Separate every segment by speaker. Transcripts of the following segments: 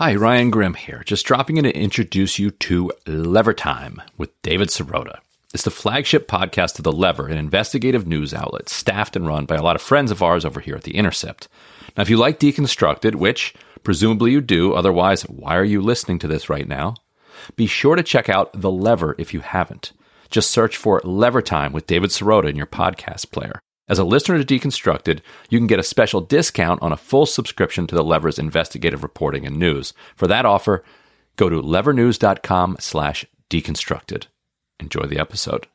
Speaker 1: Hi, Ryan Grim here, just dropping in to introduce you to Lever Time with David Sirota. It's the flagship podcast of The Lever, an investigative news outlet staffed and run by a lot of friends of ours over here at The Intercept. Now, if you like Deconstructed, which presumably you do, otherwise, why are you listening to this right now? Be sure to check out The Lever if you haven't. Just search for Lever Time with David Sirota in your podcast player. As a listener to Deconstructed, you can get a special discount on a full subscription to The Lever's investigative reporting and news. For that offer, go to levernews.com slash deconstructed. Enjoy the episode.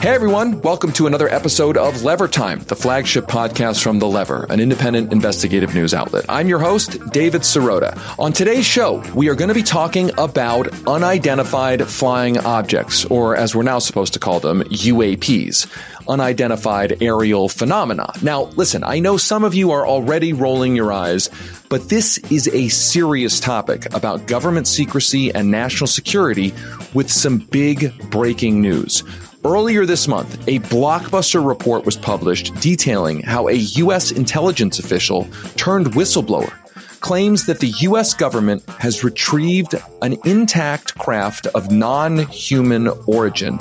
Speaker 2: Hey everyone, welcome to another episode of Lever Time, the flagship podcast from The Lever, an independent investigative news outlet. I'm your host, David Sirota. On today's show, we are going to be talking about unidentified flying objects, or as we're now supposed to call them, UAPs unidentified aerial phenomena. Now, listen, I know some of you are already rolling your eyes, but this is a serious topic about government secrecy and national security with some big breaking news. Earlier this month, a blockbuster report was published detailing how a U.S. intelligence official turned whistleblower claims that the U.S. government has retrieved an intact craft of non human origin,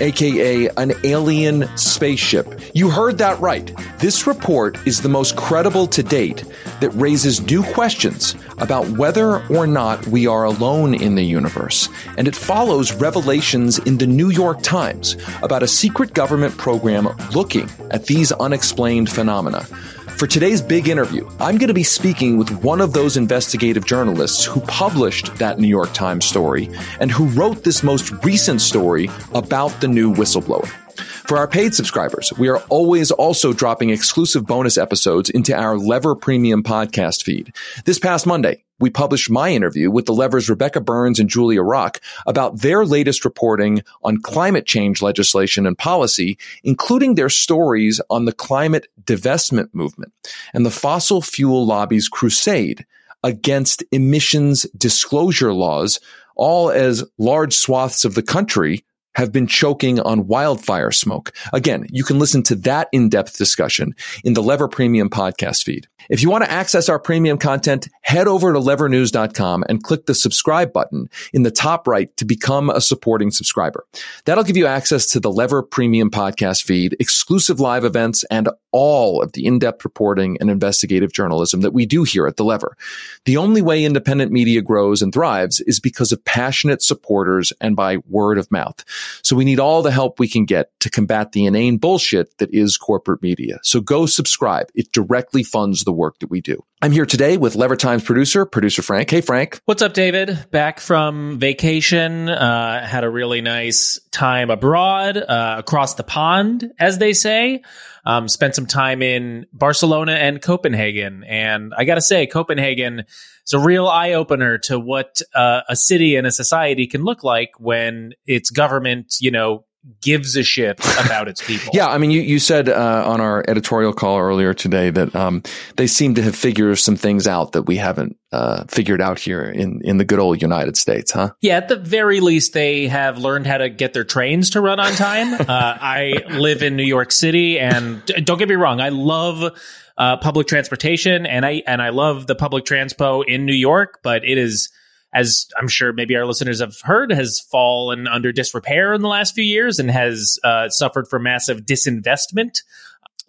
Speaker 2: aka an alien spaceship. You heard that right. This report is the most credible to date that raises new questions about whether or not we are alone in the universe, and it follows revelations in the New York Times about a secret government program looking at these unexplained phenomena. For today's big interview, I'm going to be speaking with one of those investigative journalists who published that New York Times story and who wrote this most recent story about the new whistleblower. For our paid subscribers, we are always also dropping exclusive bonus episodes into our Lever Premium podcast feed. This past Monday, we published my interview with the Levers Rebecca Burns and Julia Rock about their latest reporting on climate change legislation and policy, including their stories on the climate divestment movement and the fossil fuel lobby's crusade against emissions disclosure laws, all as large swaths of the country have been choking on wildfire smoke. Again, you can listen to that in-depth discussion in the Lever Premium podcast feed. If you want to access our premium content, head over to levernews.com and click the subscribe button in the top right to become a supporting subscriber. That'll give you access to the Lever Premium podcast feed, exclusive live events, and all of the in-depth reporting and investigative journalism that we do here at the Lever. The only way independent media grows and thrives is because of passionate supporters and by word of mouth. So we need all the help we can get to combat the inane bullshit that is corporate media. So go subscribe. It directly funds the work that we do. I'm here today with Lever Times producer, producer Frank. Hey, Frank.
Speaker 3: What's up, David? Back from vacation. Uh, had a really nice time abroad, uh, across the pond, as they say. Um, spent some time in Barcelona and Copenhagen. And I gotta say, Copenhagen is a real eye opener to what uh, a city and a society can look like when its government, you know, gives a shit about its people.
Speaker 2: yeah, I mean, you, you said uh, on our editorial call earlier today that um, they seem to have figured some things out that we haven't uh, figured out here in, in the good old United States, huh?
Speaker 3: Yeah, at the very least, they have learned how to get their trains to run on time. uh, I live in New York City, and don't get me wrong, I love uh, public transportation, and I and I love the public transpo in New York, but it is as I'm sure maybe our listeners have heard, has fallen under disrepair in the last few years and has uh, suffered from massive disinvestment.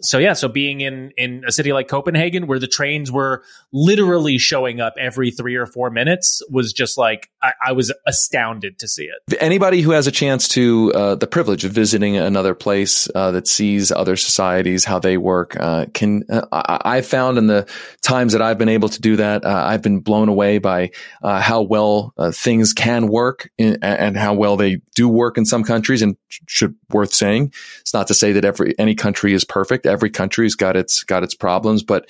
Speaker 3: So yeah, so being in in a city like Copenhagen where the trains were literally showing up every three or four minutes was just like I, I was astounded to see it.
Speaker 2: Anybody who has a chance to uh, the privilege of visiting another place uh, that sees other societies how they work uh, can uh, I, have found in the times that I've been able to do that uh, I've been blown away by uh, how well things can work in, and how well they do work in some countries and should worth saying. It's not to say that every any country is perfect Every country's got its got its problems, but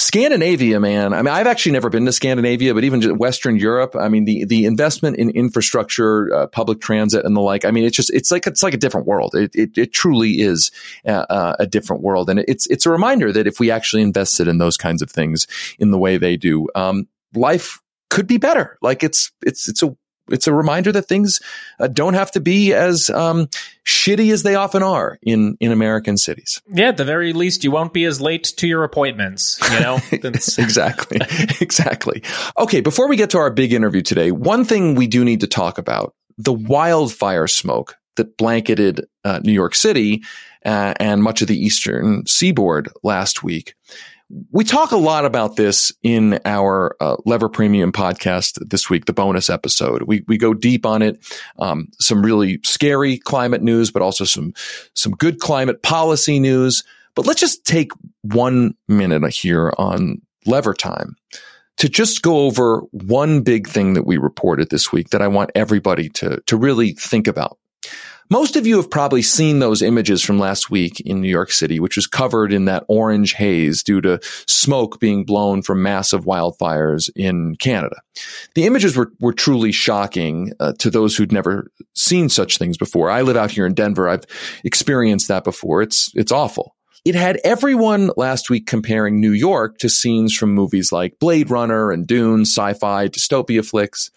Speaker 2: Scandinavia, man. I mean, I've actually never been to Scandinavia, but even Western Europe. I mean, the the investment in infrastructure, uh, public transit, and the like. I mean, it's just it's like it's like a different world. It it, it truly is uh, a different world, and it's it's a reminder that if we actually invested in those kinds of things in the way they do, um, life could be better. Like it's it's it's a it's a reminder that things uh, don't have to be as um, shitty as they often are in in American cities.
Speaker 3: Yeah, at the very least, you won't be as late to your appointments. You know,
Speaker 2: exactly, exactly. Okay, before we get to our big interview today, one thing we do need to talk about: the wildfire smoke that blanketed uh, New York City uh, and much of the eastern seaboard last week. We talk a lot about this in our uh, Lever Premium podcast this week, the bonus episode. We we go deep on it, um, some really scary climate news, but also some some good climate policy news. But let's just take one minute here on Lever Time to just go over one big thing that we reported this week that I want everybody to to really think about. Most of you have probably seen those images from last week in New York City, which was covered in that orange haze due to smoke being blown from massive wildfires in Canada. The images were, were truly shocking uh, to those who'd never seen such things before. I live out here in Denver. I've experienced that before. It's, it's awful. It had everyone last week comparing New York to scenes from movies like Blade Runner and Dune, sci-fi, dystopia flicks.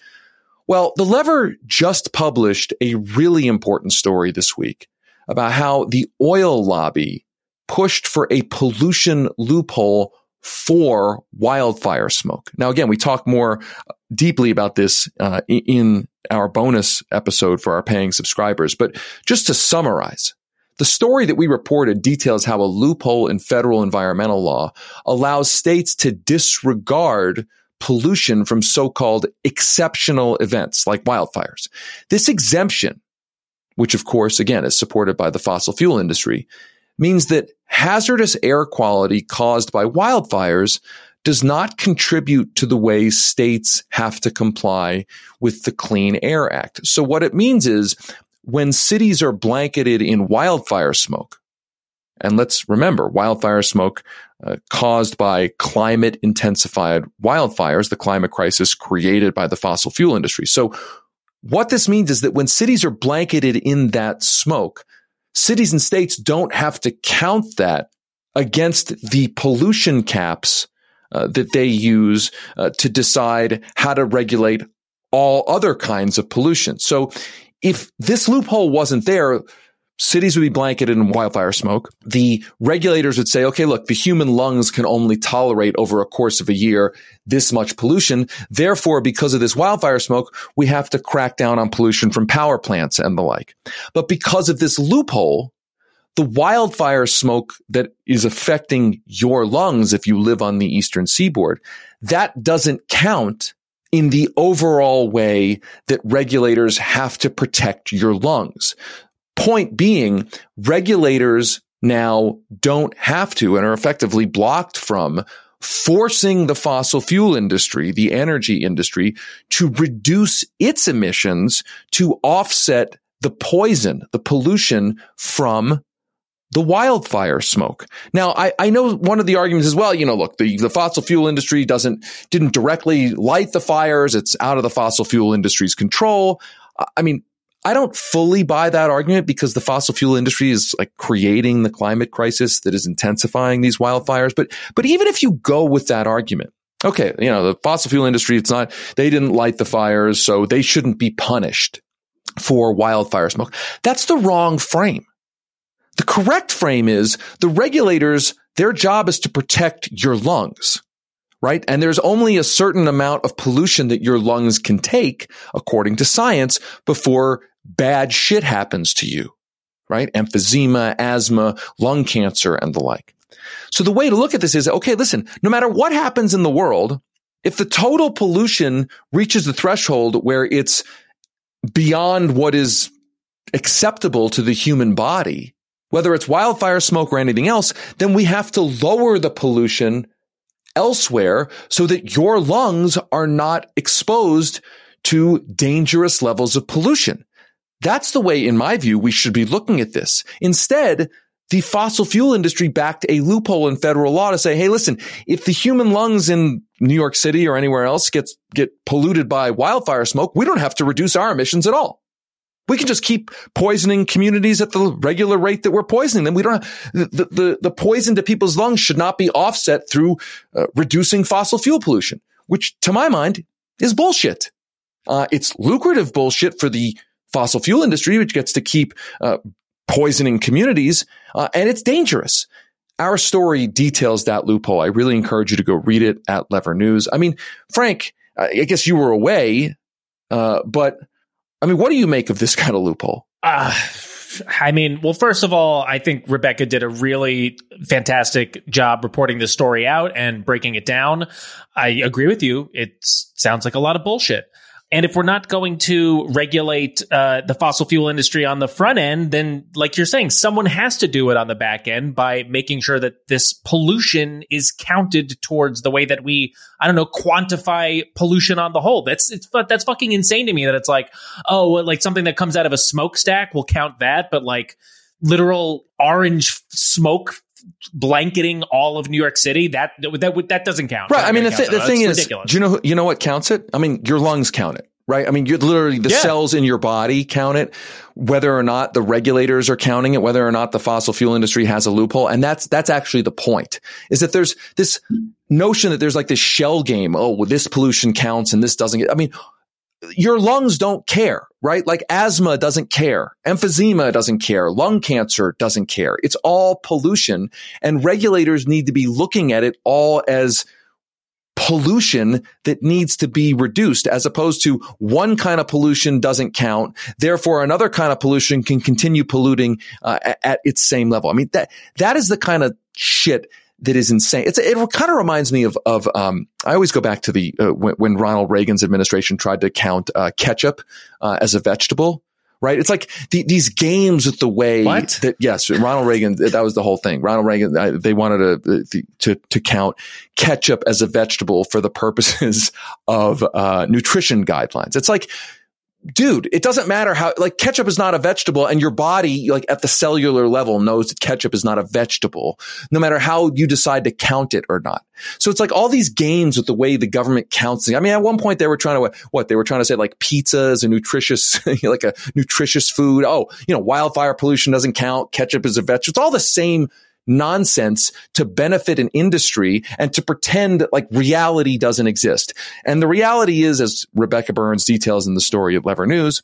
Speaker 2: Well, The Lever just published a really important story this week about how the oil lobby pushed for a pollution loophole for wildfire smoke. Now, again, we talk more deeply about this uh, in our bonus episode for our paying subscribers. But just to summarize, the story that we reported details how a loophole in federal environmental law allows states to disregard pollution from so-called exceptional events like wildfires. This exemption, which of course, again, is supported by the fossil fuel industry, means that hazardous air quality caused by wildfires does not contribute to the way states have to comply with the Clean Air Act. So what it means is when cities are blanketed in wildfire smoke, and let's remember, wildfire smoke uh, caused by climate intensified wildfires, the climate crisis created by the fossil fuel industry. So what this means is that when cities are blanketed in that smoke, cities and states don't have to count that against the pollution caps uh, that they use uh, to decide how to regulate all other kinds of pollution. So if this loophole wasn't there, cities would be blanketed in wildfire smoke. The regulators would say, okay, look, the human lungs can only tolerate over a course of a year this much pollution. Therefore, because of this wildfire smoke, we have to crack down on pollution from power plants and the like. But because of this loophole, the wildfire smoke that is affecting your lungs if you live on the eastern seaboard, that doesn't count in the overall way that regulators have to protect your lungs. Point being, regulators now don't have to and are effectively blocked from forcing the fossil fuel industry, the energy industry, to reduce its emissions to offset the poison, the pollution from the wildfire smoke. Now, I, I know one of the arguments is, well, you know, look, the, the fossil fuel industry doesn't, didn't directly light the fires. It's out of the fossil fuel industry's control. I mean, I don't fully buy that argument because the fossil fuel industry is like creating the climate crisis that is intensifying these wildfires. But, but even if you go with that argument, okay, you know, the fossil fuel industry, it's not, they didn't light the fires, so they shouldn't be punished for wildfire smoke. That's the wrong frame. The correct frame is the regulators, their job is to protect your lungs right? And there's only a certain amount of pollution that your lungs can take, according to science, before bad shit happens to you, right? Emphysema, asthma, lung cancer, and the like. So the way to look at this is, okay, listen, no matter what happens in the world, if the total pollution reaches the threshold where it's beyond what is acceptable to the human body, whether it's wildfire smoke or anything else, then we have to lower the pollution elsewhere so that your lungs are not exposed to dangerous levels of pollution. That's the way, in my view, we should be looking at this. Instead, the fossil fuel industry backed a loophole in federal law to say, Hey, listen, if the human lungs in New York City or anywhere else gets, get polluted by wildfire smoke, we don't have to reduce our emissions at all. We can just keep poisoning communities at the regular rate that we're poisoning them. We don't have, the, the, the poison to people's lungs should not be offset through uh, reducing fossil fuel pollution, which to my mind is bullshit. Uh, it's lucrative bullshit for the fossil fuel industry, which gets to keep uh, poisoning communities, uh, and it's dangerous. Our story details that loophole. I really encourage you to go read it at Lever News. I mean, Frank, I guess you were away, uh, but I mean, what do you make of this kind of loophole?
Speaker 3: Uh, I mean, well, first of all, I think Rebecca did a really fantastic job reporting this story out and breaking it down. I agree with you. It sounds like a lot of bullshit. And if we're not going to regulate uh, the fossil fuel industry on the front end, then, like you're saying, someone has to do it on the back end by making sure that this pollution is counted towards the way that we, I don't know, quantify pollution on the whole. That's it's that's fucking insane to me that it's like, oh, like something that comes out of a smokestack will count that, but like literal orange smoke blanketing all of New York City, that that that doesn't count.
Speaker 2: Right. I mean, the, th- the thing is, ridiculous. do you know you know what counts it? I mean, your lungs count it. Right. I mean, you literally the yeah. cells in your body count it, whether or not the regulators are counting it, whether or not the fossil fuel industry has a loophole. And that's, that's actually the point is that there's this notion that there's like this shell game. Oh, well, this pollution counts and this doesn't get, I mean, your lungs don't care, right? Like asthma doesn't care. Emphysema doesn't care. Lung cancer doesn't care. It's all pollution and regulators need to be looking at it all as pollution that needs to be reduced as opposed to one kind of pollution doesn't count. Therefore, another kind of pollution can continue polluting uh, at, at its same level. I mean, that, that is the kind of shit that is insane. It's, it kind of reminds me of, of, um, I always go back to the, uh, when, when, Ronald Reagan's administration tried to count, uh, ketchup, uh, as a vegetable. Right. It's like the, these games with the way
Speaker 3: what?
Speaker 2: that, yes, Ronald Reagan, that was the whole thing. Ronald Reagan, uh, they wanted to, to, to count ketchup as a vegetable for the purposes of, uh, nutrition guidelines. It's like, dude, it doesn't matter how, like ketchup is not a vegetable and your body, like at the cellular level knows that ketchup is not a vegetable, no matter how you decide to count it or not. So it's like all these games with the way the government counts. I mean, at one point they were trying to, what, they were trying to say like pizza is a nutritious, like a nutritious food. Oh, you know, wildfire pollution doesn't count. Ketchup is a vegetable. It's all the same nonsense to benefit an industry and to pretend that like reality doesn't exist. And the reality is, as Rebecca Burns details in the story of Lever News,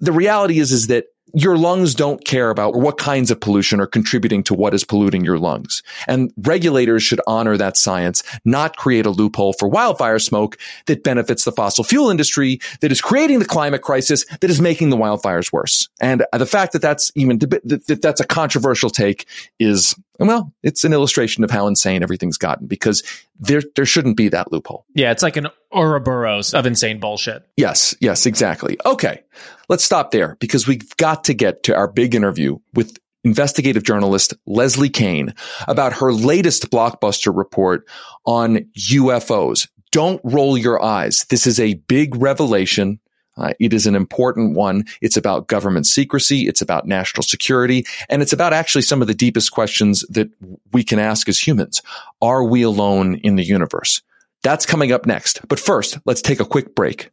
Speaker 2: the reality is, is that your lungs don't care about what kinds of pollution are contributing to what is polluting your lungs. And regulators should honor that science, not create a loophole for wildfire smoke that benefits the fossil fuel industry that is creating the climate crisis that is making the wildfires worse. And the fact that that's even, that that's a controversial take is, well, it's an illustration of how insane everything's gotten because there, there shouldn't be that loophole.
Speaker 3: Yeah. It's like an Ouroboros of insane bullshit.
Speaker 2: Yes. Yes, exactly. Okay. Let's stop there because we've got to get to our big interview with investigative journalist Leslie Kean about her latest blockbuster report on UFOs. Don't roll your eyes. This is a big revelation. Uh, it is an important one. It's about government secrecy. It's about national security. And it's about actually some of the deepest questions that we can ask as humans. Are we alone in the universe? That's coming up next. But first, let's take a quick break.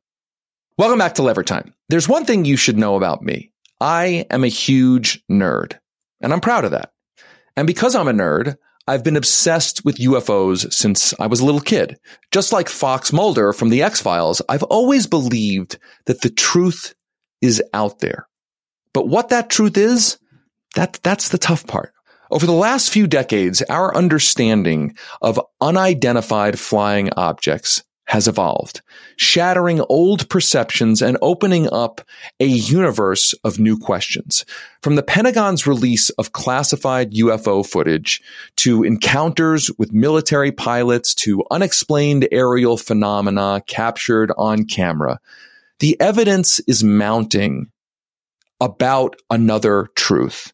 Speaker 2: Welcome back to Lever Time. There's one thing you should know about me. I am a huge nerd, and I'm proud of that. And because I'm a nerd, I've been obsessed with UFOs since I was a little kid. Just like Fox Mulder from the X-Files, I've always believed that the truth is out there. But what that truth is, that, that's the tough part. Over the last few decades, our understanding of unidentified flying objects has evolved, shattering old perceptions and opening up a universe of new questions. From the Pentagon's release of classified UFO footage to encounters with military pilots to unexplained aerial phenomena captured on camera, the evidence is mounting about another truth.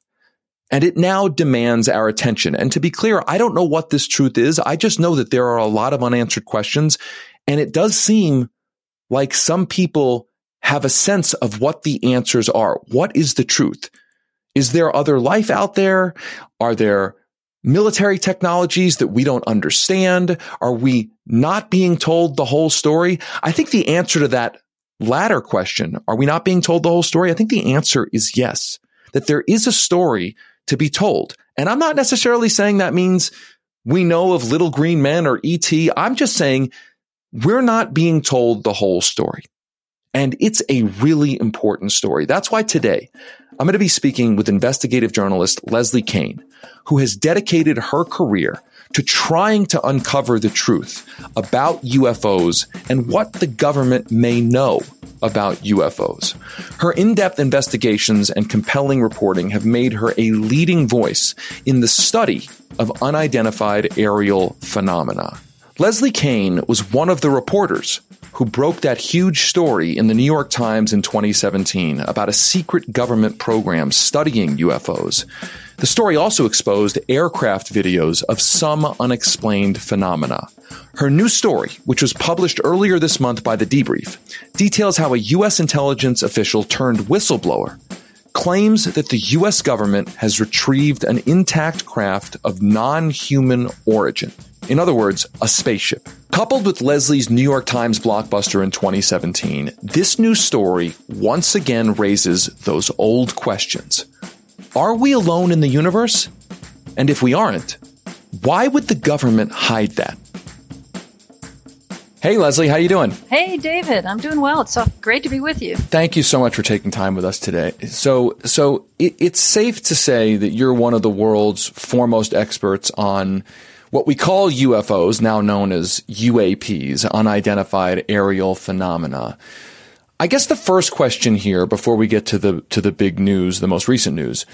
Speaker 2: And it now demands our attention. And to be clear, I don't know what this truth is. I just know that there are a lot of unanswered questions and it does seem like some people have a sense of what the answers are. What is the truth? Is there other life out there? Are there military technologies that we don't understand? Are we not being told the whole story? I think the answer to that latter question, are we not being told the whole story? I think the answer is yes, that there is a story to be told. And I'm not necessarily saying that means we know of little green men or ET. I'm just saying we're not being told the whole story. And it's a really important story. That's why today I'm going to be speaking with investigative journalist Leslie Kean, who has dedicated her career to trying to uncover the truth about UFOs and what the government may know about UFOs. Her in-depth investigations and compelling reporting have made her a leading voice in the study of unidentified aerial phenomena. Leslie Kean was one of the reporters who broke that huge story in the New York Times in 2017 about a secret government program studying UFOs. The story also exposed aircraft videos of some unexplained phenomena. Her new story, which was published earlier this month by The Debrief, details how a U.S. intelligence official turned whistleblower claims that the U.S. government has retrieved an intact craft of non-human origin in other words, a spaceship. Coupled with Leslie's New York Times blockbuster in 2017, this new story once again raises those old questions. Are we alone in the universe? And if we aren't, why would the government hide that? Hey Leslie, how you doing?
Speaker 4: Hey David, I'm doing well. It's so great to be with you.
Speaker 2: Thank you so much for taking time with us today. So, so it, it's safe to say that you're one of the world's foremost experts on what we call UFOs, now known as UAPs, unidentified aerial phenomena. I guess the first question here, before we get to the to the big news, the most recent news,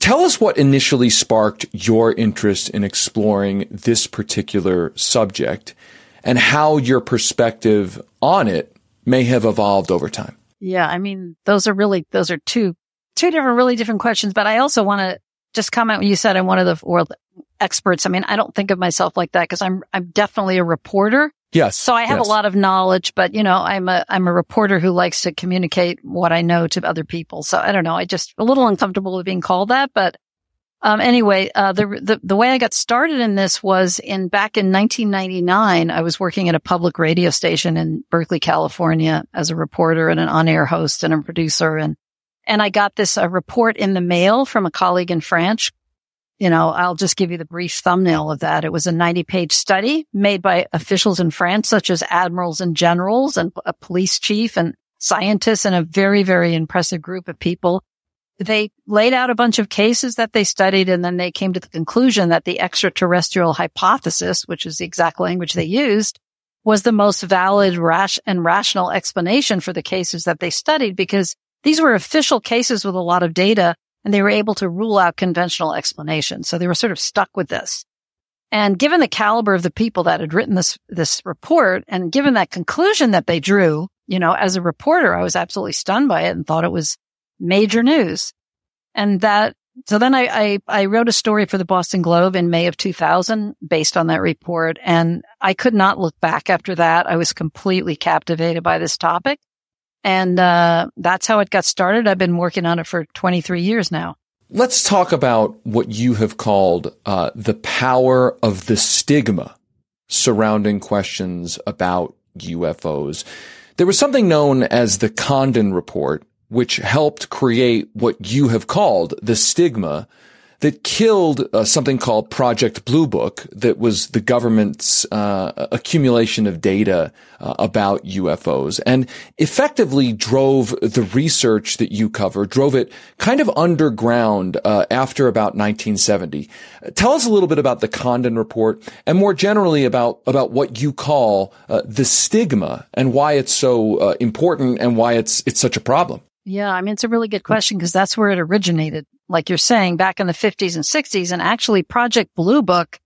Speaker 2: tell us what initially sparked your interest in exploring this particular subject, and how your perspective on it may have evolved over time.
Speaker 4: Yeah, I mean, those are really those are two two different, really different questions. But I also want to just comment when you said I'm one of the world experts. I mean, I don't think of myself like that because I'm, I'm definitely a reporter.
Speaker 2: Yes.
Speaker 4: So I have
Speaker 2: yes.
Speaker 4: a lot of knowledge, but you know, I'm a, I'm a reporter who likes to communicate what I know to other people. So I don't know. I just a little uncomfortable with being called that, but um, anyway, uh, the, the, the way I got started in this was in back in 1999. I was working at a public radio station in Berkeley, California, as a reporter and an on-air host and a producer, and and I got this uh, report in the mail from a colleague in France you know, I'll just give you the brief thumbnail of that. It was a 90 page study made by officials in France, such as admirals and generals and a police chief and scientists and a very, very impressive group of people. They laid out a bunch of cases that they studied and then they came to the conclusion that the extraterrestrial hypothesis, which is the exact language they used, was the most valid, rash and rational explanation for the cases that they studied because these were official cases with a lot of data and they were able to rule out conventional explanations. So they were sort of stuck with this. And given the caliber of the people that had written this, this report and given that conclusion that they drew, you know, as a reporter, I was absolutely stunned by it and thought it was major news. And that, so then I, I, I wrote a story for the Boston Globe in May of 2000 based on that report. And I could not look back after that. I was completely captivated by this topic. And uh, that's how it got started. I've been working on it for 23 years now.
Speaker 2: Let's talk about what you have called uh, the power of the stigma surrounding questions about UFOs. There was something known as the Condon Report, which helped create what you have called the stigma that killed uh, something called Project Blue Book, that was the government's uh, accumulation of data uh, about UFOs, and effectively drove the research that you cover, drove it kind of underground uh, after about 1970. Tell us a little bit about the Condon report, and more generally about about what you call uh, the stigma and why it's so uh, important and why it's it's such a problem.
Speaker 4: Yeah, I mean, it's a really good question because that's where it originated. Like you're saying, back in the 50s and 60s, and actually Project Blue Book,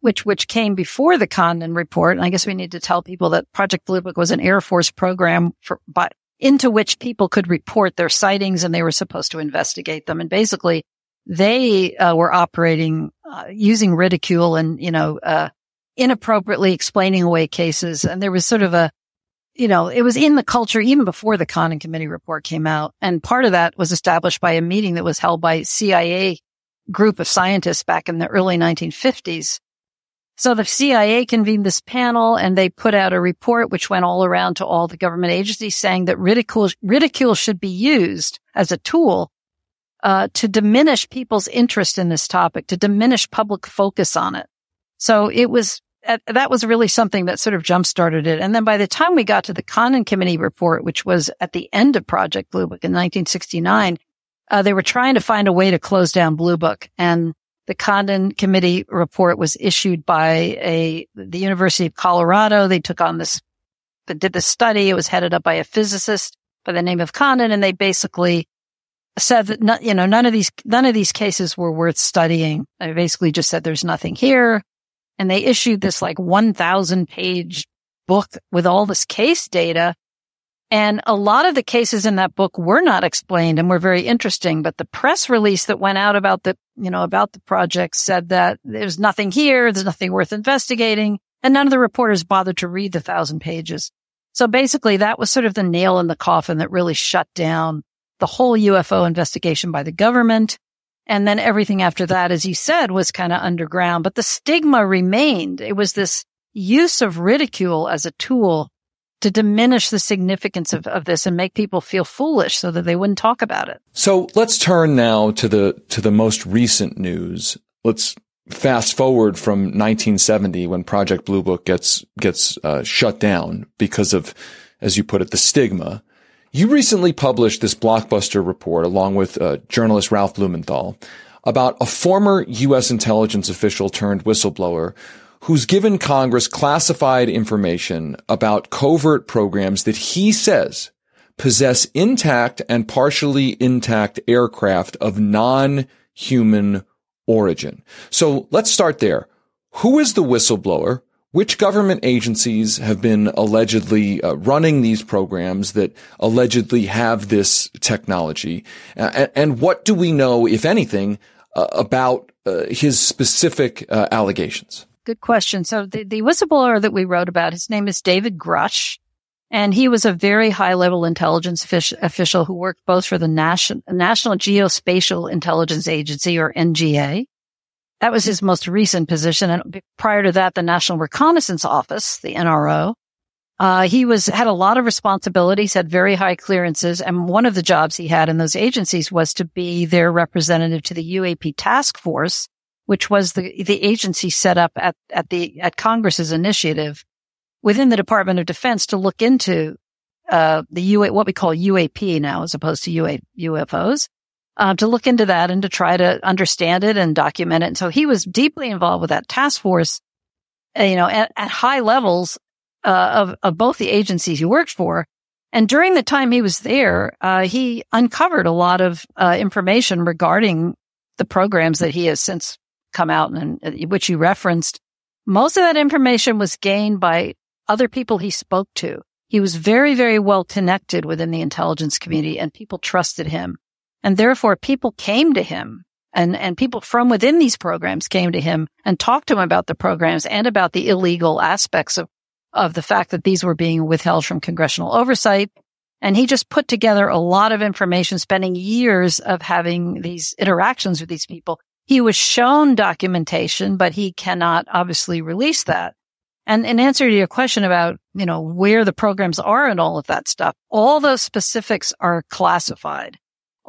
Speaker 4: which which came before the Condon report. And I guess we need to tell people that Project Blue Book was an Air Force program for, but into which people could report their sightings, and they were supposed to investigate them. And basically, they uh, were operating uh, using ridicule and you know uh, inappropriately explaining away cases. And there was sort of a you know, it was in the culture even before the Condon Committee report came out. And part of that was established by a meeting that was held by CIA group of scientists back in the early 1950s. So the CIA convened this panel and they put out a report which went all around to all the government agencies saying that ridicule, ridicule should be used as a tool uh, to diminish people's interest in this topic, to diminish public focus on it. So it was that was really something that sort of jump started it. And then by the time we got to the Condon Committee report, which was at the end of Project Blue Book in 1969, uh, they were trying to find a way to close down Blue Book. And the Condon Committee report was issued by a, the University of Colorado. They took on this, they did the study. It was headed up by a physicist by the name of Condon. And they basically said that, not, you know, none of these, none of these cases were worth studying. They basically just said there's nothing here and they issued this like 1000 page book with all this case data. And a lot of the cases in that book were not explained and were very interesting. But the press release that went out about the, you know, about the project said that there's nothing here. There's nothing worth investigating. And none of the reporters bothered to read the thousand pages. So basically that was sort of the nail in the coffin that really shut down the whole UFO investigation by the government. And then everything after that, as you said, was kind of underground, but the stigma remained. It was this use of ridicule as a tool to diminish the significance of, of this and make people feel foolish so that they wouldn't talk about it.
Speaker 2: So let's turn now to the, to the most recent news. Let's fast forward from 1970 when Project Blue Book gets, gets, uh, shut down because of, as you put it, the stigma. You recently published this blockbuster report along with uh, journalist Ralph Blumenthal about a former U.S. intelligence official turned whistleblower who's given Congress classified information about covert programs that he says possess intact and partially intact aircraft of non-human origin. So let's start there. Who is the whistleblower? Which government agencies have been allegedly uh, running these programs that allegedly have this technology? Uh, and, what do we know, if anything, uh, about uh, his specific uh, allegations?
Speaker 4: Good question. So the, the whistleblower that we wrote about, his name is David Grusch. And he was a very high level intelligence official who worked both for the National, National Geospatial Intelligence Agency or NGA that was his most recent position. And prior to that, the National Reconnaissance Office, the NRO, uh, he was, had a lot of responsibilities, had very high clearances. And one of the jobs he had in those agencies was to be their representative to the UAP task force, which was the, the agency set up at, at the, at Congress's initiative within the Department of Defense to look into, uh, the UA, what we call UAP now as opposed to UA, UFOs uh, to look into that and to try to understand it and document it. And so he was deeply involved with that task force, uh, you know, at, at high levels uh, of, of both the agencies he worked for. And during the time he was there, uh, he uncovered a lot of uh, information regarding the programs that he has since come out and uh, which you referenced. Most of that information was gained by other people he spoke to. He was very, very well connected within the intelligence community and people trusted him. And therefore people came to him and, and people from within these programs came to him and talked to him about the programs and about the illegal aspects of, of the fact that these were being withheld from congressional oversight. And he just put together a lot of information, spending years of having these interactions with these people. He was shown documentation, but he cannot obviously release that. And in answer to your question about, you know, where the programs are and all of that stuff, all those specifics are classified.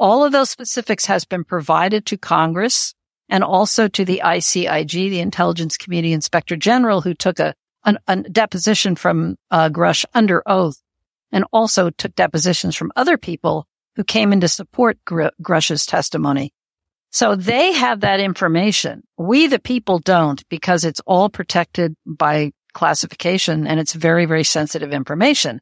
Speaker 4: All of those specifics has been provided to Congress and also to the ICIG, the Intelligence Community Inspector General, who took a, an, a deposition from uh, Grusch under oath and also took depositions from other people who came in to support Gr- Grusch's testimony. So they have that information. We, the people, don't because it's all protected by classification and it's very, very sensitive information.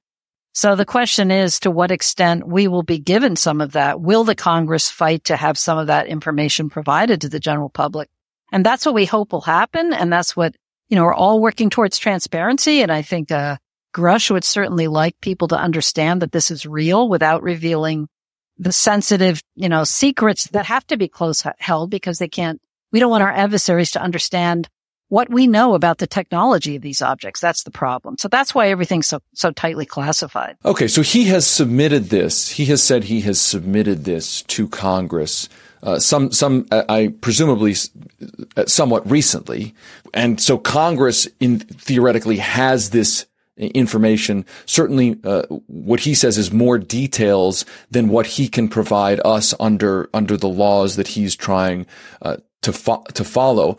Speaker 4: So the question is to what extent we will be given some of that. Will the Congress fight to have some of that information provided to the general public? And that's what we hope will happen. And that's what, you know, we're all working towards transparency. And I think, uh, Grusch would certainly like people to understand that this is real without revealing the sensitive, you know, secrets that have to be close held because they can't, we don't want our adversaries to understand what we know about the technology of these objects. That's the problem. So that's why everything's so, so tightly classified.
Speaker 2: Okay. So he has submitted this. He has said he has submitted this to Congress. Uh, some, some, uh, I presumably uh, somewhat recently. And so Congress in theoretically has this information. Certainly, uh, what he says is more details than what he can provide us under, under the laws that he's trying, uh, to, fo- to follow.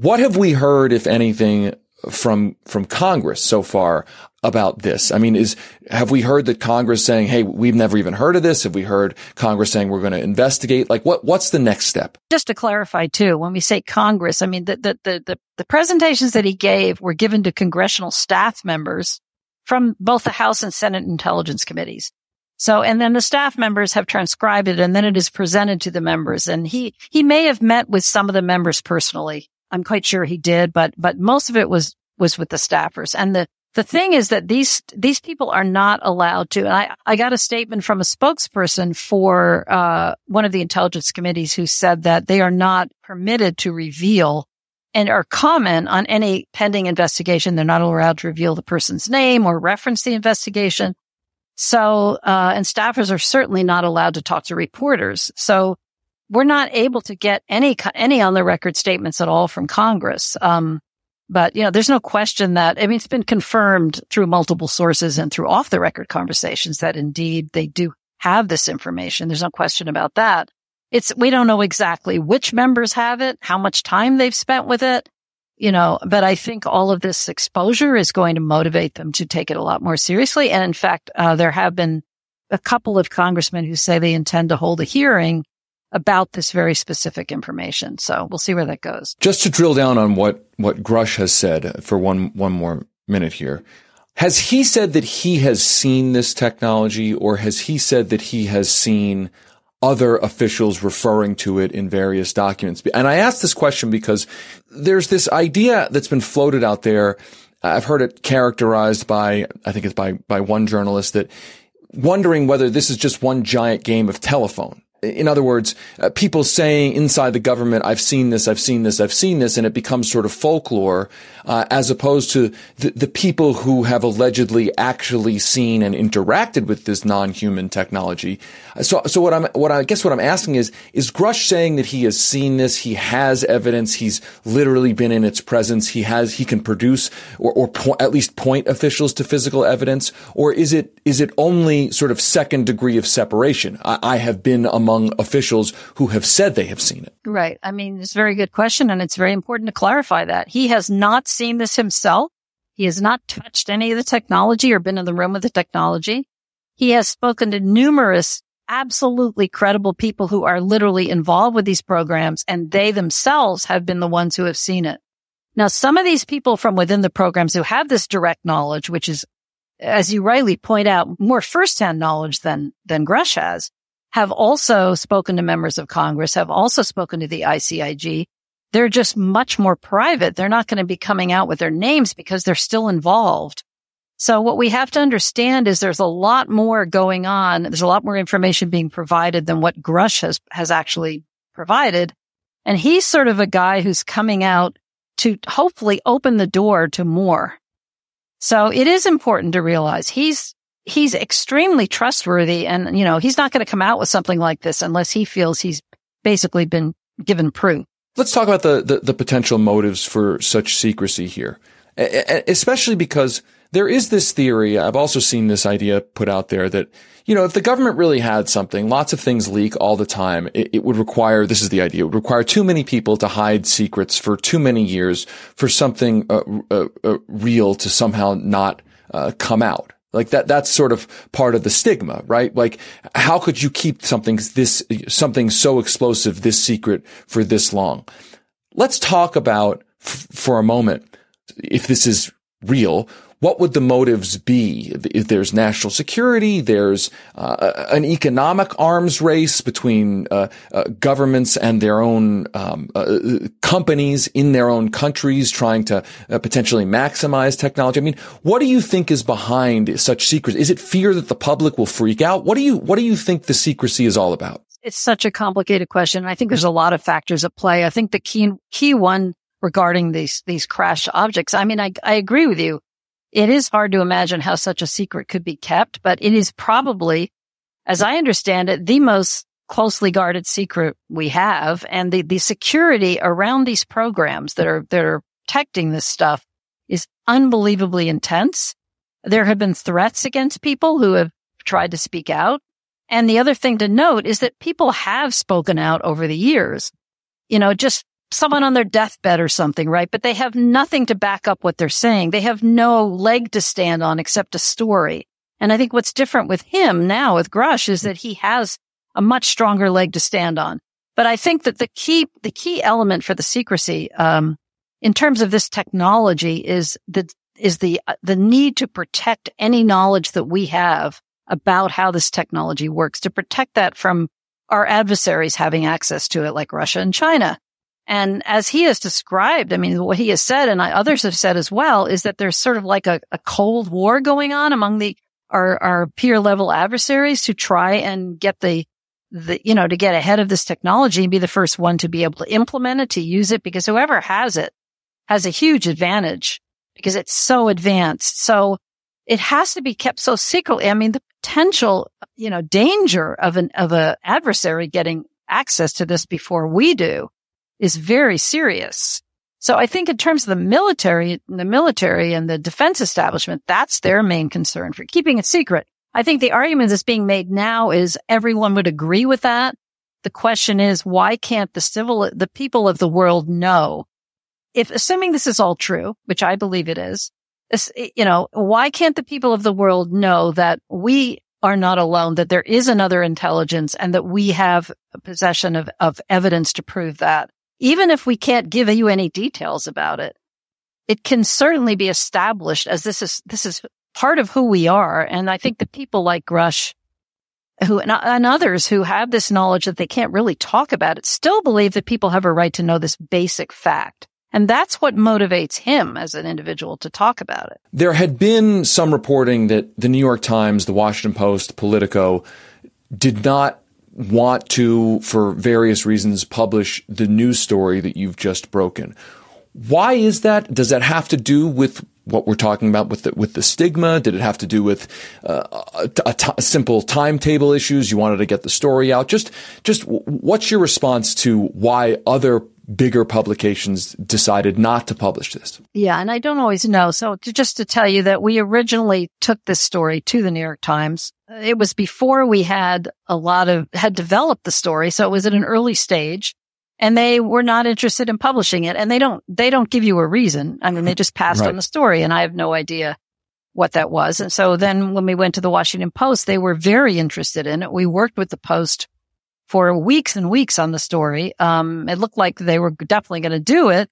Speaker 2: What have we heard, if anything, from from Congress so far about this? I mean, is have we heard that Congress saying, "Hey, we've never even heard of this"? Have we heard Congress saying we're going to investigate? Like, what what's the next step?
Speaker 4: Just to clarify, too, when we say Congress, I mean the the the the, the presentations that he gave were given to congressional staff members from both the House and Senate Intelligence Committees. So, and then the staff members have transcribed it and then it is presented to the members. And he, he may have met with some of the members personally I'm quite sure he did, but, but most of it was, was with the staffers. And the, the thing is that these, these people are not allowed to. And I, I got a statement from a spokesperson for, uh, one of the intelligence committees who said that they are not permitted to reveal and or comment on any pending investigation. They're not allowed to reveal the person's name or reference the investigation. So, uh, and staffers are certainly not allowed to talk to reporters. So we're not able to get any any on the record statements at all from Congress. Um, but you know, there's no question that I mean it's been confirmed through multiple sources and through off the record conversations that indeed they do have this information. There's no question about that. It's we don't know exactly which members have it, how much time they've spent with it, you know, but I think all of this exposure is going to motivate them to take it a lot more seriously. And in fact, uh, there have been a couple of congressmen who say they intend to hold a hearing about this very specific information. So we'll see where that goes.
Speaker 2: Just to drill down on what, what Grusch has said for one, one more minute here. Has he said that he has seen this technology or has he said that he has seen other officials referring to it in various documents? And I ask this question because there's this idea that's been floated out there. I've heard it characterized by, I think it's by, by one journalist that wondering whether this is just one giant game of telephone in other words, uh, people saying inside the government, I've seen this, I've seen this, I've seen this, and it becomes sort of folklore, uh, as opposed to the, the people who have allegedly actually seen and interacted with this non-human technology. So, so what I'm, what I guess what I'm asking is, is Grusch saying that he has seen this, he has evidence, he's literally been in its presence, he has, he can produce or, or po- at least point officials to physical evidence, or is it, is it only sort of second degree of separation? I, I have been among officials who have said they have seen it?
Speaker 4: Right. I mean, it's a very good question. And it's very important to clarify that he has not seen this himself. He has not touched any of the technology or been in the room with the technology. He has spoken to numerous absolutely credible people who are literally involved with these programs and they themselves have been the ones who have seen it. Now, some of these people from within the programs who have this direct knowledge, which is, as you rightly point out, more firsthand knowledge than, than Grusch has, have also spoken to members of Congress, have also spoken to the ICIG. They're just much more private. They're not going to be coming out with their names because they're still involved. So what we have to understand is there's a lot more going on. There's a lot more information being provided than what Grusch has, has actually provided. And he's sort of a guy who's coming out to hopefully open the door to more. So it is important to realize he's he's extremely trustworthy and, you know, he's not going to come out with something like this unless he feels he's basically been given proof.
Speaker 2: Let's talk about the, the, the potential motives for such secrecy here. Especially because there is this theory. I've also seen this idea put out there that, you know, if the government really had something, lots of things leak all the time. It, it would require, this is the idea, it would require too many people to hide secrets for too many years for something uh, uh, uh, real to somehow not uh, come out. Like that, that's sort of part of the stigma, right? Like, how could you keep something this, something so explosive, this secret for this long? Let's talk about f- for a moment, if this is real, what would the motives be? If there's national security, there's uh, an economic arms race between uh, uh, governments and their own um, uh, companies in their own countries trying to uh, potentially maximize technology. I mean, what do you think is behind such secrecy? Is it fear that the public will freak out? What do you what do you think the secrecy is all about?
Speaker 4: It's such a complicated question. I think there's a lot of factors at play. I think the key key one regarding these these crash objects. I mean, I I agree with you it is hard to imagine how such a secret could be kept, but it is probably, as I understand it, the most closely guarded secret we have. And the, the security around these programs that are, that are protecting this stuff is unbelievably intense. There have been threats against people who have tried to speak out. And the other thing to note is that people have spoken out over the years. You know, just someone on their deathbed or something, right? But they have nothing to back up what they're saying. They have no leg to stand on except a story. And I think what's different with him now with Grusch is that he has a much stronger leg to stand on. But I think that the key, the key element for the secrecy, um, in terms of this technology is the, is the, uh, the need to protect any knowledge that we have about how this technology works, to protect that from our adversaries having access to it, like Russia and China. And as he has described, I mean, what he has said and others have said as well is that there's sort of like a, a cold war going on among the, our, our peer level adversaries to try and get the, the, you know, to get ahead of this technology and be the first one to be able to implement it, to use it, because whoever has it has a huge advantage because it's so advanced. So it has to be kept so secretly. I mean, the potential, you know, danger of an, of a adversary getting access to this before we do is very serious. So I think in terms of the military, the military and the defense establishment, that's their main concern for keeping it secret. I think the argument that's being made now is everyone would agree with that. The question is, why can't the civil, the people of the world know if assuming this is all true, which I believe it is, you know, why can't the people of the world know that we are not alone, that there is another intelligence and that we have possession of, of evidence to prove that? Even if we can't give you any details about it, it can certainly be established as this is, this is part of who we are. And I think that people like Grusch who and, and others who have this knowledge that they can't really talk about it still believe that people have a right to know this basic fact. And that's what motivates him as an individual to talk about it.
Speaker 2: There had been some reporting that the New York Times, the Washington Post, Politico did not want to, for various reasons, publish the news story that you've just broken. Why is that? Does that have to do with what we're talking about with the, with the stigma? Did it have to do with uh, simple timetable issues? You wanted to get the story out. Just, just what's your response to why other bigger publications decided not to publish this?
Speaker 4: Yeah, and I don't always know. So to, just to tell you that we originally took this story to the New York Times it was before we had a lot of, had developed the story. So it was at an early stage and they were not interested in publishing it. And they don't, they don't give you a reason. I mean, they just passed right. on the story and I have no idea what that was. And so then when we went to the Washington Post, they were very interested in it. We worked with the Post for weeks and weeks on the story. Um, it looked like they were definitely going to do it.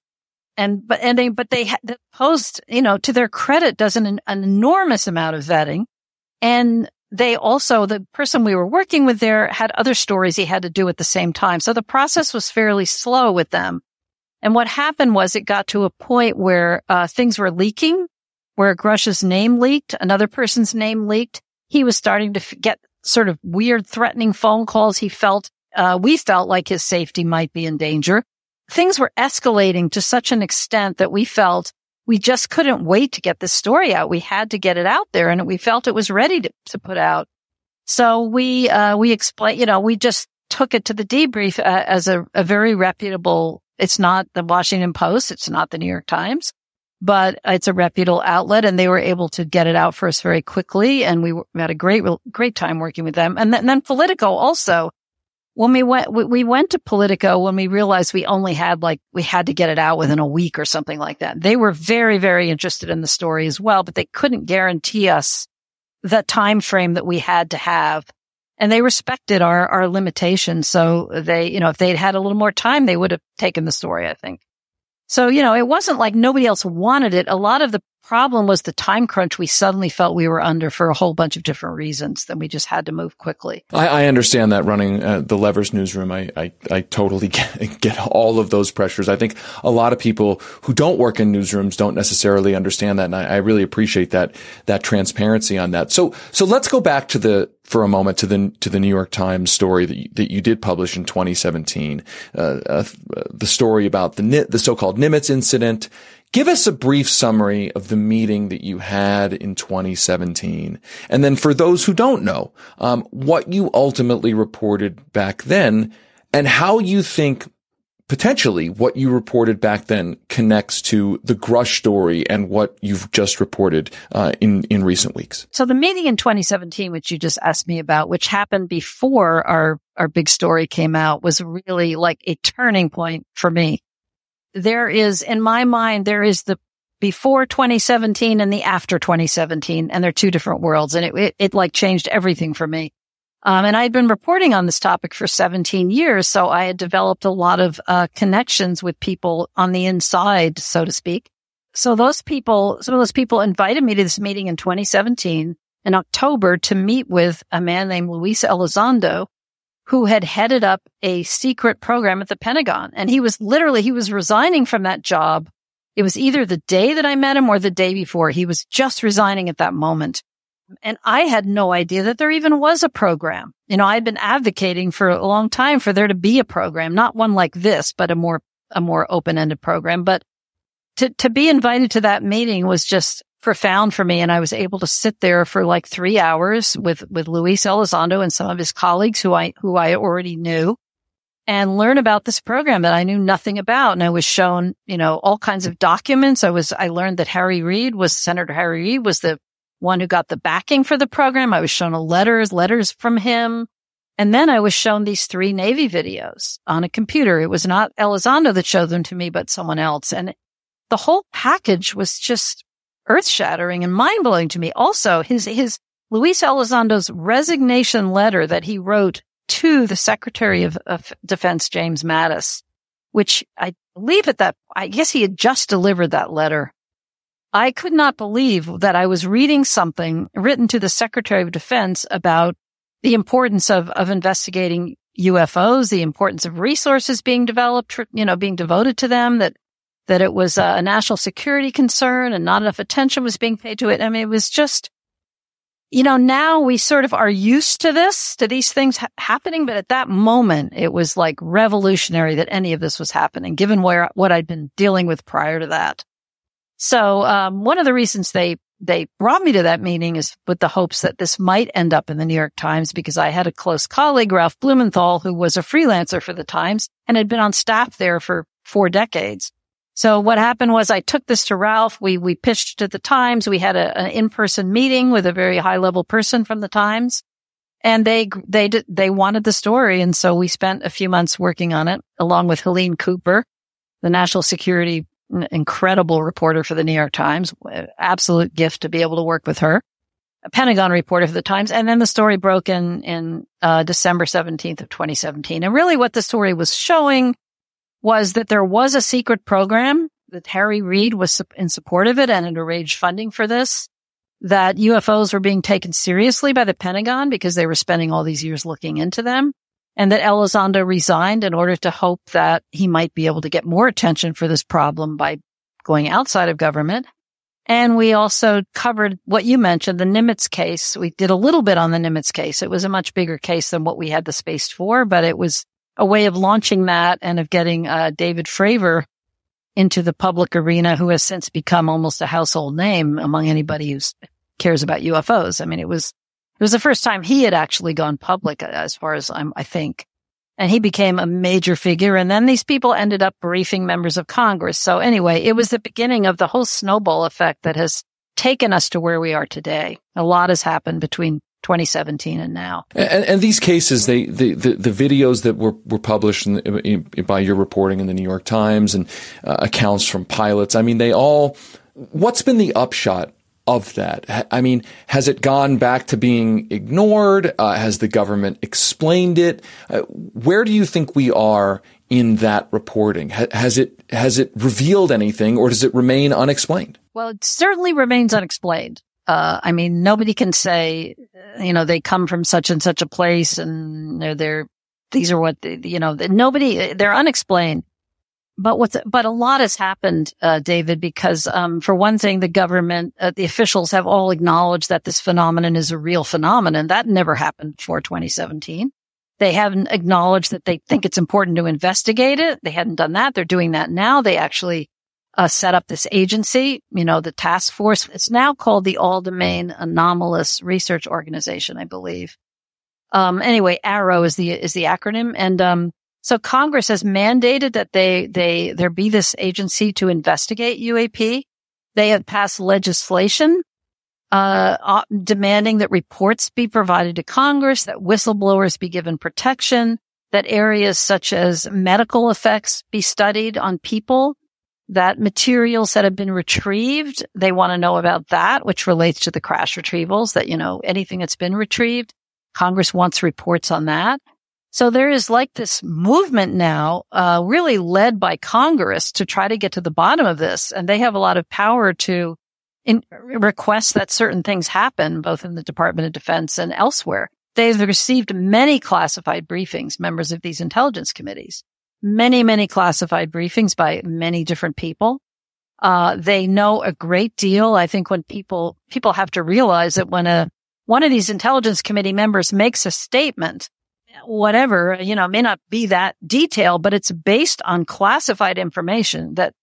Speaker 4: And, but, and they, but they, had the Post, you know, to their credit, does an, an enormous amount of vetting. And they also, the person we were working with there had other stories he had to do at the same time. So the process was fairly slow with them. And what happened was it got to a point where uh, things were leaking, where Grusch's name leaked, another person's name leaked. He was starting to get sort of weird, threatening phone calls. He felt, uh, we felt like his safety might be in danger. Things were escalating to such an extent that we felt we just couldn't wait to get this story out. We had to get it out there and we felt it was ready to, to put out. So we, uh, we explained, you know, we just took it to the debrief uh, as a, a very reputable, it's not the Washington Post. It's not the New York Times. but it's a reputable outlet and they were able to get it out for us very quickly. And we had a great, great time working with them. And then, and then Politico also, when we went, we went to Politico when we realized we only had like, we had to get it out within a week or something like that. They were very, very interested in the story as well, but they couldn't guarantee us the time frame that we had to have. And they respected our, our limitations. So they, you know, if they'd had a little more time, they would have taken the story, I think. So, you know, it wasn't like nobody else wanted it. A lot of the problem was the time crunch we suddenly felt we were under for a whole bunch of different reasons. Then we just had to move quickly.
Speaker 2: I, I understand that running uh, the Levers newsroom. I, I, I totally get, get all of those pressures. I think a lot of people who don't work in newsrooms don't necessarily understand that. And I, I really appreciate that, that transparency on that. So, so let's go back to the, for a moment to the to the New York Times story that you, that you did publish in 2017, uh, uh, the story about the the so-called Nimitz incident. Give us a brief summary of the meeting that you had in 2017, and then for those who don't know, um, what you ultimately reported back then, and how you think potentially what you reported back then connects to the Grusch story and what you've just reported uh, in in recent weeks.
Speaker 4: So the meeting in 2017, which you just asked me about, which happened before our our big story came out, was really like a turning point for me. There is, in my mind, there is the before 2017 and the after 2017, and they're two different worlds, and it it, it like changed everything for me. Um, and I had been reporting on this topic for 17 years. So I had developed a lot of uh, connections with people on the inside, so to speak. So those people, some of those people invited me to this meeting in 2017 in October to meet with a man named Luis Elizondo, who had headed up a secret program at the Pentagon. And he was literally, he was resigning from that job. It was either the day that I met him or the day before. He was just resigning at that moment. And I had no idea that there even was a program. You know, I'd been advocating for a long time for there to be a program, not one like this, but a more, a more open-ended program. But to, to be invited to that meeting was just profound for me. And I was able to sit there for like three hours with, with Luis Elizondo and some of his colleagues who I, who I already knew and learn about this program that I knew nothing about. And I was shown, you know, all kinds of documents. I was, I learned that Harry Reid was Senator Harry Reid was the one who got the backing for the program. I was shown a letters, letters from him. And then I was shown these three Navy videos on a computer. It was not Elizondo that showed them to me, but someone else. And the whole package was just earth shattering and mind blowing to me. Also, his, his Luis Elizondo's resignation letter that he wrote to the Secretary of, of Defense, James Mattis, which I believe at that, I guess he had just delivered that letter I could not believe that I was reading something written to the Secretary of Defense about the importance of, of investigating UFOs, the importance of resources being developed, you know, being devoted to them, that, that it was a national security concern and not enough attention was being paid to it. I mean, it was just, you know, now we sort of are used to this, to these things ha- happening. But at that moment, it was like revolutionary that any of this was happening, given where, what I'd been dealing with prior to that. So, um, one of the reasons they, they brought me to that meeting is with the hopes that this might end up in the New York Times because I had a close colleague, Ralph Blumenthal, who was a freelancer for the Times and had been on staff there for four decades. So what happened was I took this to Ralph. We, we pitched to the Times. We had a, an in-person meeting with a very high level person from the Times and they, they, they wanted the story. And so we spent a few months working on it along with Helene Cooper, the national security incredible reporter for the New York Times. Absolute gift to be able to work with her. A Pentagon reporter for the Times. And then the story broke in, in, uh, December 17th of 2017. And really what the story was showing was that there was a secret program that Harry Reid was in support of it and had arranged funding for this, that UFOs were being taken seriously by the Pentagon because they were spending all these years looking into them and that Elizondo resigned in order to hope that he might be able to get more attention for this problem by going outside of government. And we also covered what you mentioned, the Nimitz case. We did a little bit on the Nimitz case. It was a much bigger case than what we had the space for, but it was a way of launching that and of getting uh, David Fravor into the public arena, who has since become almost a household name among anybody who cares about UFOs. I mean, it was it was the first time he had actually gone public, uh, as far as I'm, I think. and he became a major figure. And then these people ended up briefing members of Congress. So anyway, it was the beginning of the whole snowball effect that has taken us to where we are today. A lot has happened between 2017 and now.
Speaker 2: And, and these cases, they, the, the, the, videos that were, were published in, in, by your reporting in the New York Times and uh, accounts from pilots, I mean, they all, what's been the upshot of that? I mean, has it gone back to being ignored? Uh, has the government explained it? Uh, where do you think we are in that reporting? Ha- has it has it revealed anything, or does it remain unexplained?
Speaker 4: Well, it certainly remains unexplained. Uh, I mean, nobody can say, you know, they come from such and such a place, and they're, they're these are what they, you know. Nobody, they're unexplained. But what's, but a lot has happened, uh, David, because, um, for one thing, the government, uh, the officials have all acknowledged that this phenomenon is a real phenomenon. That never happened before 2017. They haven't acknowledged that they think it's important to investigate it. They hadn't done that. They're doing that now. They actually, uh, set up this agency, you know, the task force. It's now called the All Domain Anomalous Research Organization, I believe. Um, anyway, AARO is the, is the acronym. And, um, so Congress has mandated that they, they, there be this agency to investigate UAP. They have passed legislation, uh, demanding that reports be provided to Congress, that whistleblowers be given protection, that areas such as medical effects be studied on people, that materials that have been retrieved, they want to know about that, which relates to the crash retrievals, that, you know, anything that's been retrieved, Congress wants reports on that. So there is like this movement now, uh, really led by Congress to try to get to the bottom of this. And they have a lot of power to in, request that certain things happen, both in the Department of Defense and elsewhere. They've received many classified briefings, members of these intelligence committees, many, many classified briefings by many different people. Uh, they know a great deal. I think when people, people have to realize that when a, one of these intelligence committee members makes a statement, whatever, you know, may not be that detailed, but it's based on classified information that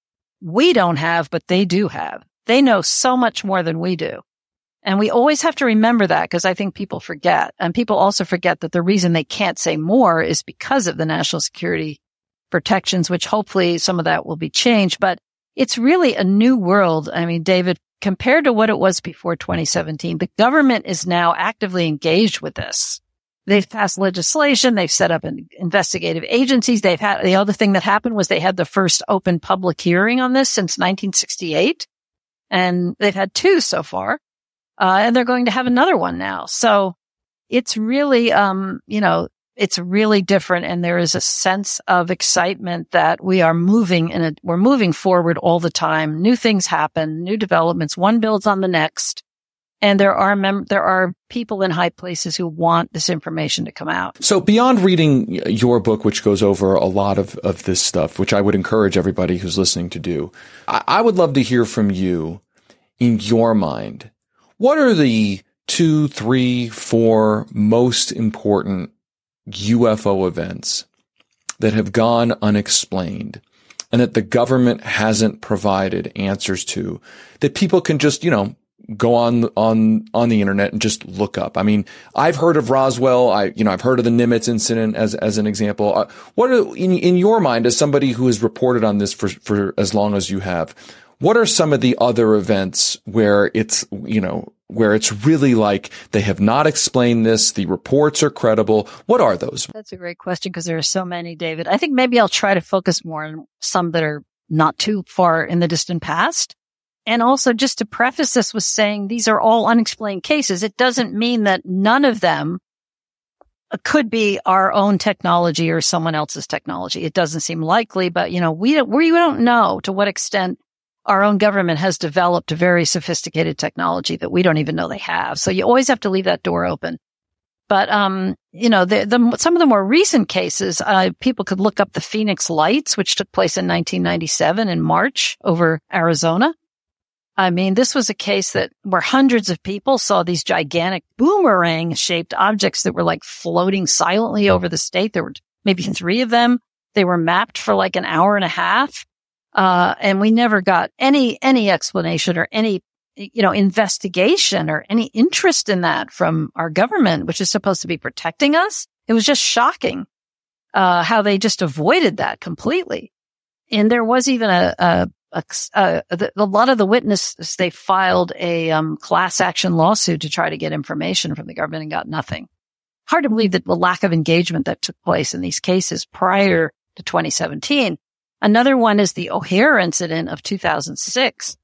Speaker 4: we don't have, but they do have. They know so much more than we do. And we always have to remember that because I think people forget. And people also forget that the reason they can't say more is because of the national security protections, which hopefully some of that will be changed. But it's really a new world. I mean, David, compared to what it was before 2017, the government is now actively engaged with this. They've passed legislation. They've set up an investigative agencies. They've had the other thing that happened was they had the first open public hearing on this since 1968 and they've had two so far. Uh, and they're going to have another one now. So it's really, um, you know, it's really different. And there is a sense of excitement that we are moving in a, we're moving forward all the time. New things happen, new developments. One builds on the next. And there are mem- there are people in high places who want this information to come out.
Speaker 2: So beyond reading your book, which goes over a lot of, of this stuff, which I would encourage everybody who's listening to do, I, I would love to hear from you in your mind. What are the two, three, four most important UFO events that have gone unexplained and that the government hasn't provided answers to that people can just, you know, go on on on the internet and just look up. I mean, I've heard of Roswell. I you know I've heard of the Nimitz incident as as an example. Uh, what are in in your mind as somebody who has reported on this for for as long as you have? What are some of the other events where it's you know where it's really like they have not explained this, the reports are credible. What are those?
Speaker 4: That's a great question because there are so many, David. I think maybe I'll try to focus more on some that are not too far in the distant past. And also just to preface this with saying these are all unexplained cases. It doesn't mean that none of them could be our own technology or someone else's technology. It doesn't seem likely, but you know, we don't, we don't know to what extent our own government has developed a very sophisticated technology that we don't even know they have. So you always have to leave that door open. But, um, you know, the, the, some of the more recent cases, uh, people could look up the Phoenix Lights, which took place in 1997 in March over Arizona. I mean, this was a case that where hundreds of people saw these gigantic boomerang shaped objects that were like floating silently over the state. There were maybe three of them. They were mapped for like an hour and a half. Uh, and we never got any, any explanation or any, you know, investigation or any interest in that from our government, which is supposed to be protecting us. It was just shocking. uh, how they just avoided that completely. And there was even a, a, a, a, a lot of the witnesses, they filed a um, class action lawsuit to try to get information from the government and got nothing. Hard to believe that the lack of engagement that took place in these cases prior to 2017. Another one is the O'Hare incident of 2006.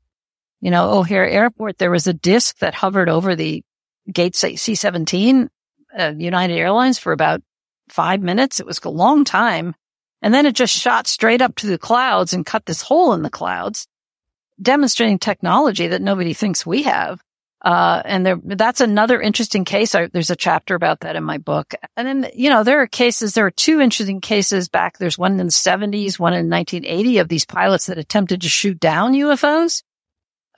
Speaker 4: You know, O'Hare Airport, there was a disc that hovered over the gate C-17, uh, United Airlines for about five minutes. It was a long time. And then it just shot straight up to the clouds and cut this hole in the clouds, demonstrating technology that nobody thinks we have. Uh, and there, that's another interesting case. I, there's a chapter about that in my book. And then, you know, there are cases, there are two interesting cases back. There's one in the 70s, one in 1980 of these pilots that attempted to shoot down UFOs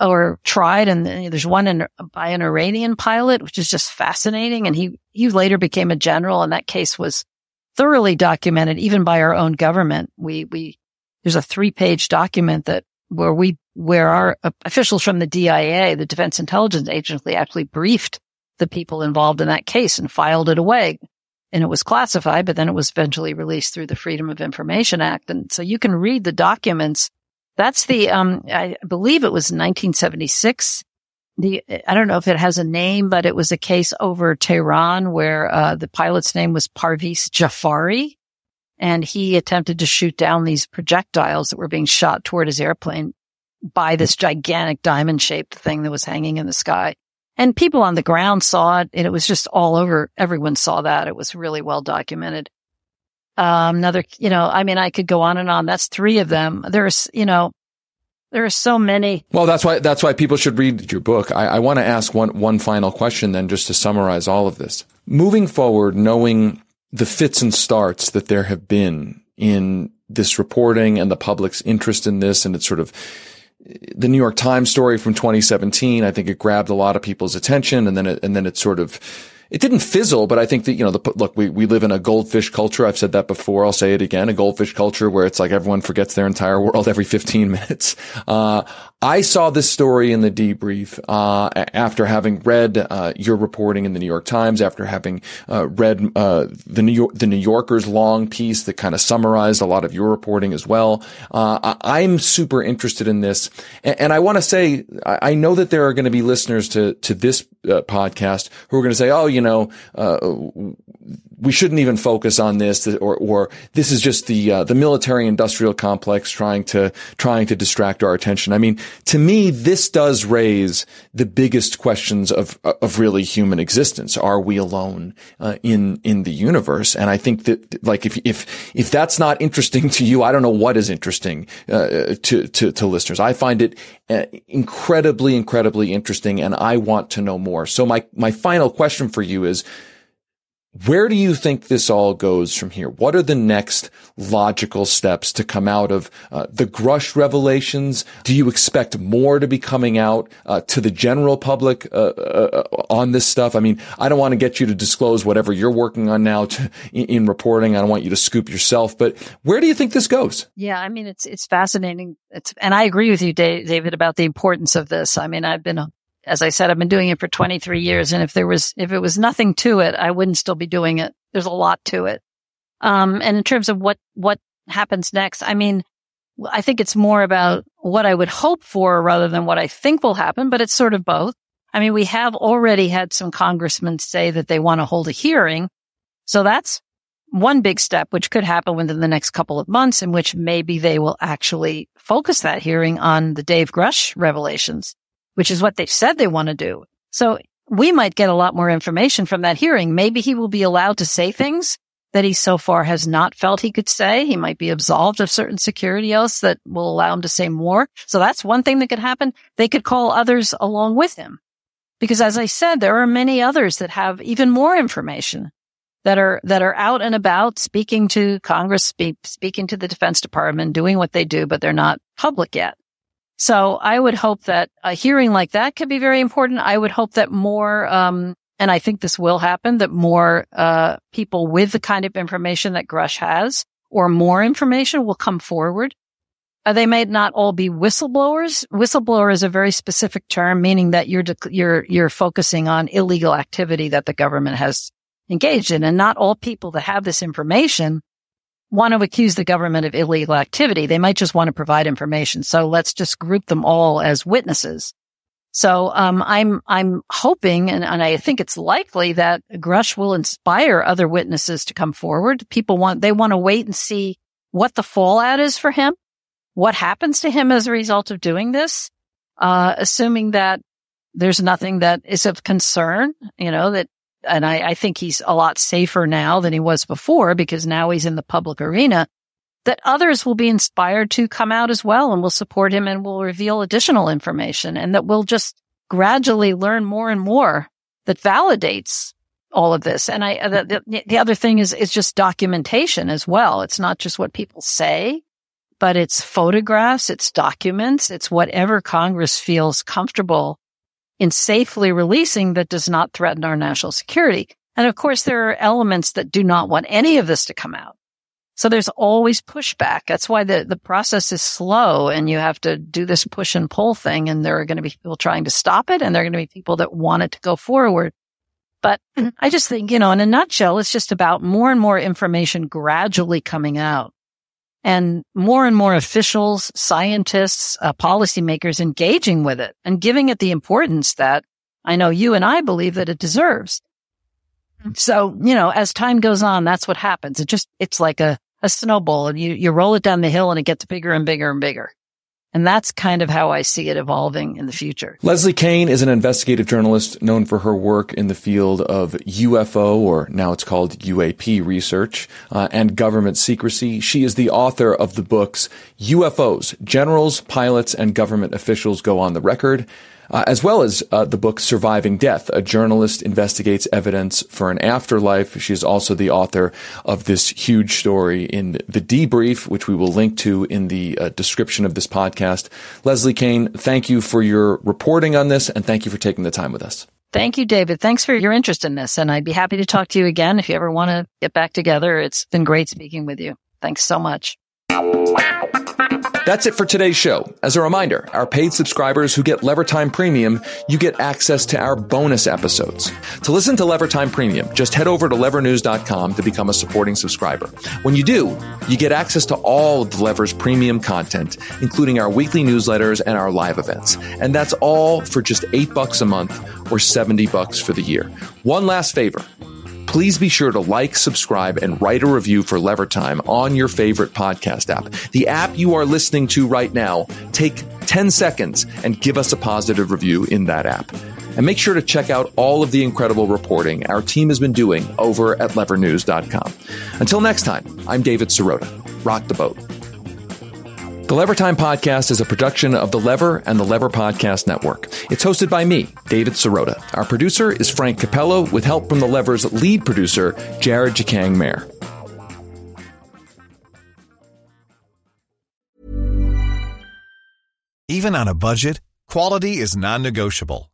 Speaker 4: or tried. And there's one in, by an Iranian pilot, which is just fascinating. And he, he later became a general and that case was thoroughly documented even by our own government. We, we, there's a three page document that where we, where our officials from the DIA, the Defense Intelligence Agency actually briefed the people involved in that case and filed it away. And it was classified, but then it was eventually released through the Freedom of Information Act. And so you can read the documents that's the, um, I believe it was 1976. The, I don't know if it has a name, but it was a case over Tehran where, uh, the pilot's name was Parviz Jafari. And he attempted to shoot down these projectiles that were being shot toward his airplane by this gigantic diamond shaped thing that was hanging in the sky. And people on the ground saw it and it was just all over. Everyone saw that. It was really well documented. Um, another, you know, I mean, I could go on and on. That's three of them. There's, you know, there are so many.
Speaker 2: Well, that's why that's why people should read your book. I, I want to ask one one final question then, just to summarize all of this. Moving forward, knowing the fits and starts that there have been in this reporting and the public's interest in this, and it's sort of the New York Times story from 2017. I think it grabbed a lot of people's attention, and then it, and then it sort of it didn't fizzle, but I think that, you know, the, look, we, we live in a goldfish culture. I've said that before. I'll say it again. A goldfish culture where it's like everyone forgets their entire world every 15 minutes. Uh, I saw this story in the debrief, uh, after having read, uh, your reporting in the New York Times, after having, uh, read, uh, the New York, the New Yorker's long piece that kind of summarized a lot of your reporting as well. Uh, I'm super interested in this. And, and I want to say, I, know that there are going to be listeners to, to this podcast who are going to say, oh, you know, uh, we shouldn't even focus on this, or, or this is just the uh, the military industrial complex trying to trying to distract our attention. I mean, to me, this does raise the biggest questions of of really human existence. Are we alone uh, in in the universe? And I think that, like, if if if that's not interesting to you, I don't know what is interesting uh, to, to to listeners. I find it uh, incredibly, incredibly interesting, and I want to know more. So my my final question for you is where do you think this all goes from here? What are the next logical steps to come out of uh, the Grusch revelations? Do you expect more to be coming out uh, to the general public uh, uh on this stuff? I mean, I don't want to get you to disclose whatever you're working on now to, in, in, reporting. I don't want you to scoop yourself, but where do you think this goes?
Speaker 4: Yeah, I mean, it's it's fascinating. It's and I agree with you, David, about the importance of this. I mean, I've been as I said, I've been doing it for 23 years. And if there was, if it was nothing to it, I wouldn't still be doing it. There's a lot to it. Um, and in terms of what, what happens next, I mean, I think it's more about what I would hope for rather than what I think will happen, but it's sort of both. I mean, we have already had some congressmen say that they want to hold a hearing. So that's one big step, which could happen within the next couple of months in which maybe they will actually focus that hearing on the Dave Grusch revelations which is what they said they want to do. So we might get a lot more information from that hearing. Maybe he will be allowed to say things that he so far has not felt he could say. He might be absolved of certain security oaths that will allow him to say more. So that's one thing that could happen. They could call others along with him. Because as I said, there are many others that have even more information that are, that are out and about speaking to Congress, speak, speaking to the Defense Department, doing what they do, but they're not public yet. So I would hope that a hearing like that could be very important. I would hope that more, um, and I think this will happen, that more, uh, people with the kind of information that Grusch has or more information will come forward. Uh, they may not all be whistleblowers. Whistleblower is a very specific term, meaning that you're, you're, you're focusing on illegal activity that the government has engaged in. And not all people that have this information want to accuse the government of illegal activity. They might just want to provide information. So let's just group them all as witnesses. So um, I'm I'm hoping, and, and I think it's likely that Grusch will inspire other witnesses to come forward. People want they want to wait and see what the fallout is for him, what happens to him as a result of doing this, uh, assuming that there's nothing that is of concern, you know, that, and I, I think he's a lot safer now than he was before because now he's in the public arena that others will be inspired to come out as well and will support him and will reveal additional information and that we'll just gradually learn more and more that validates all of this. And I, uh, the, the, the other thing is, is just documentation as well. It's not just what people say, but it's photographs, it's documents, it's whatever Congress feels comfortable in safely releasing that does not threaten our national security. And of course, there are elements that do not want any of this to come out. So there's always pushback. That's why the, the process is slow and you have to do this push and pull thing. And there are going to be people trying to stop it and there are going to be people that want it to go forward. But I just think, you know, in a nutshell, it's just about more and more information gradually coming out and more and more officials, scientists, uh, policymakers engaging with it and giving it the importance that I know you and I believe that it deserves. So, you know, as time goes on, that's what happens. It just, it's like a, a snowball and you, you roll it down the hill and it gets bigger and bigger and bigger. And that's kind of how I see it evolving in the future.
Speaker 2: Leslie Kean is an investigative journalist known for her work in the field of UFO, or now it's called UAP research, uh, and government secrecy. She is the author of the books UFOs, Generals, Pilots, and Government Officials Go on the Record, uh, as well as uh, the book Surviving Death. A journalist investigates evidence for an afterlife. She is also the author of this huge story in The Debrief, which we will link to in the uh, description of this podcast. Leslie Kean, thank you for your reporting on this and thank you for taking the time with us.
Speaker 4: Thank you, David. Thanks for your interest in this. And I'd be happy to talk to you again if you ever want to get back together. It's been great speaking with you. Thanks so much.
Speaker 2: That's it for today's show. As a reminder, our paid subscribers who get Levertime Premium, you get access to our bonus episodes. To listen to Levertime Premium, just head over to levernews.com to become a supporting subscriber. When you do, you get access to all of the Lever's premium content, including our weekly newsletters and our live events. And that's all for just 8 bucks a month or 70 bucks for the year. One last favor please be sure to like, subscribe, and write a review for Lever Time on your favorite podcast app. The app you are listening to right now, take 10 seconds and give us a positive review in that app. And make sure to check out all of the incredible reporting our team has been doing over at levernews.com. Until next time, I'm David Sirota. Rock the boat. The Lever Time Podcast is a production of The Lever and the Lever Podcast Network. It's hosted by me, David Sirota. Our producer is Frank Capello, with help from The Lever's lead producer, Jared Jacang Maher.
Speaker 5: Even on a budget, quality is non-negotiable.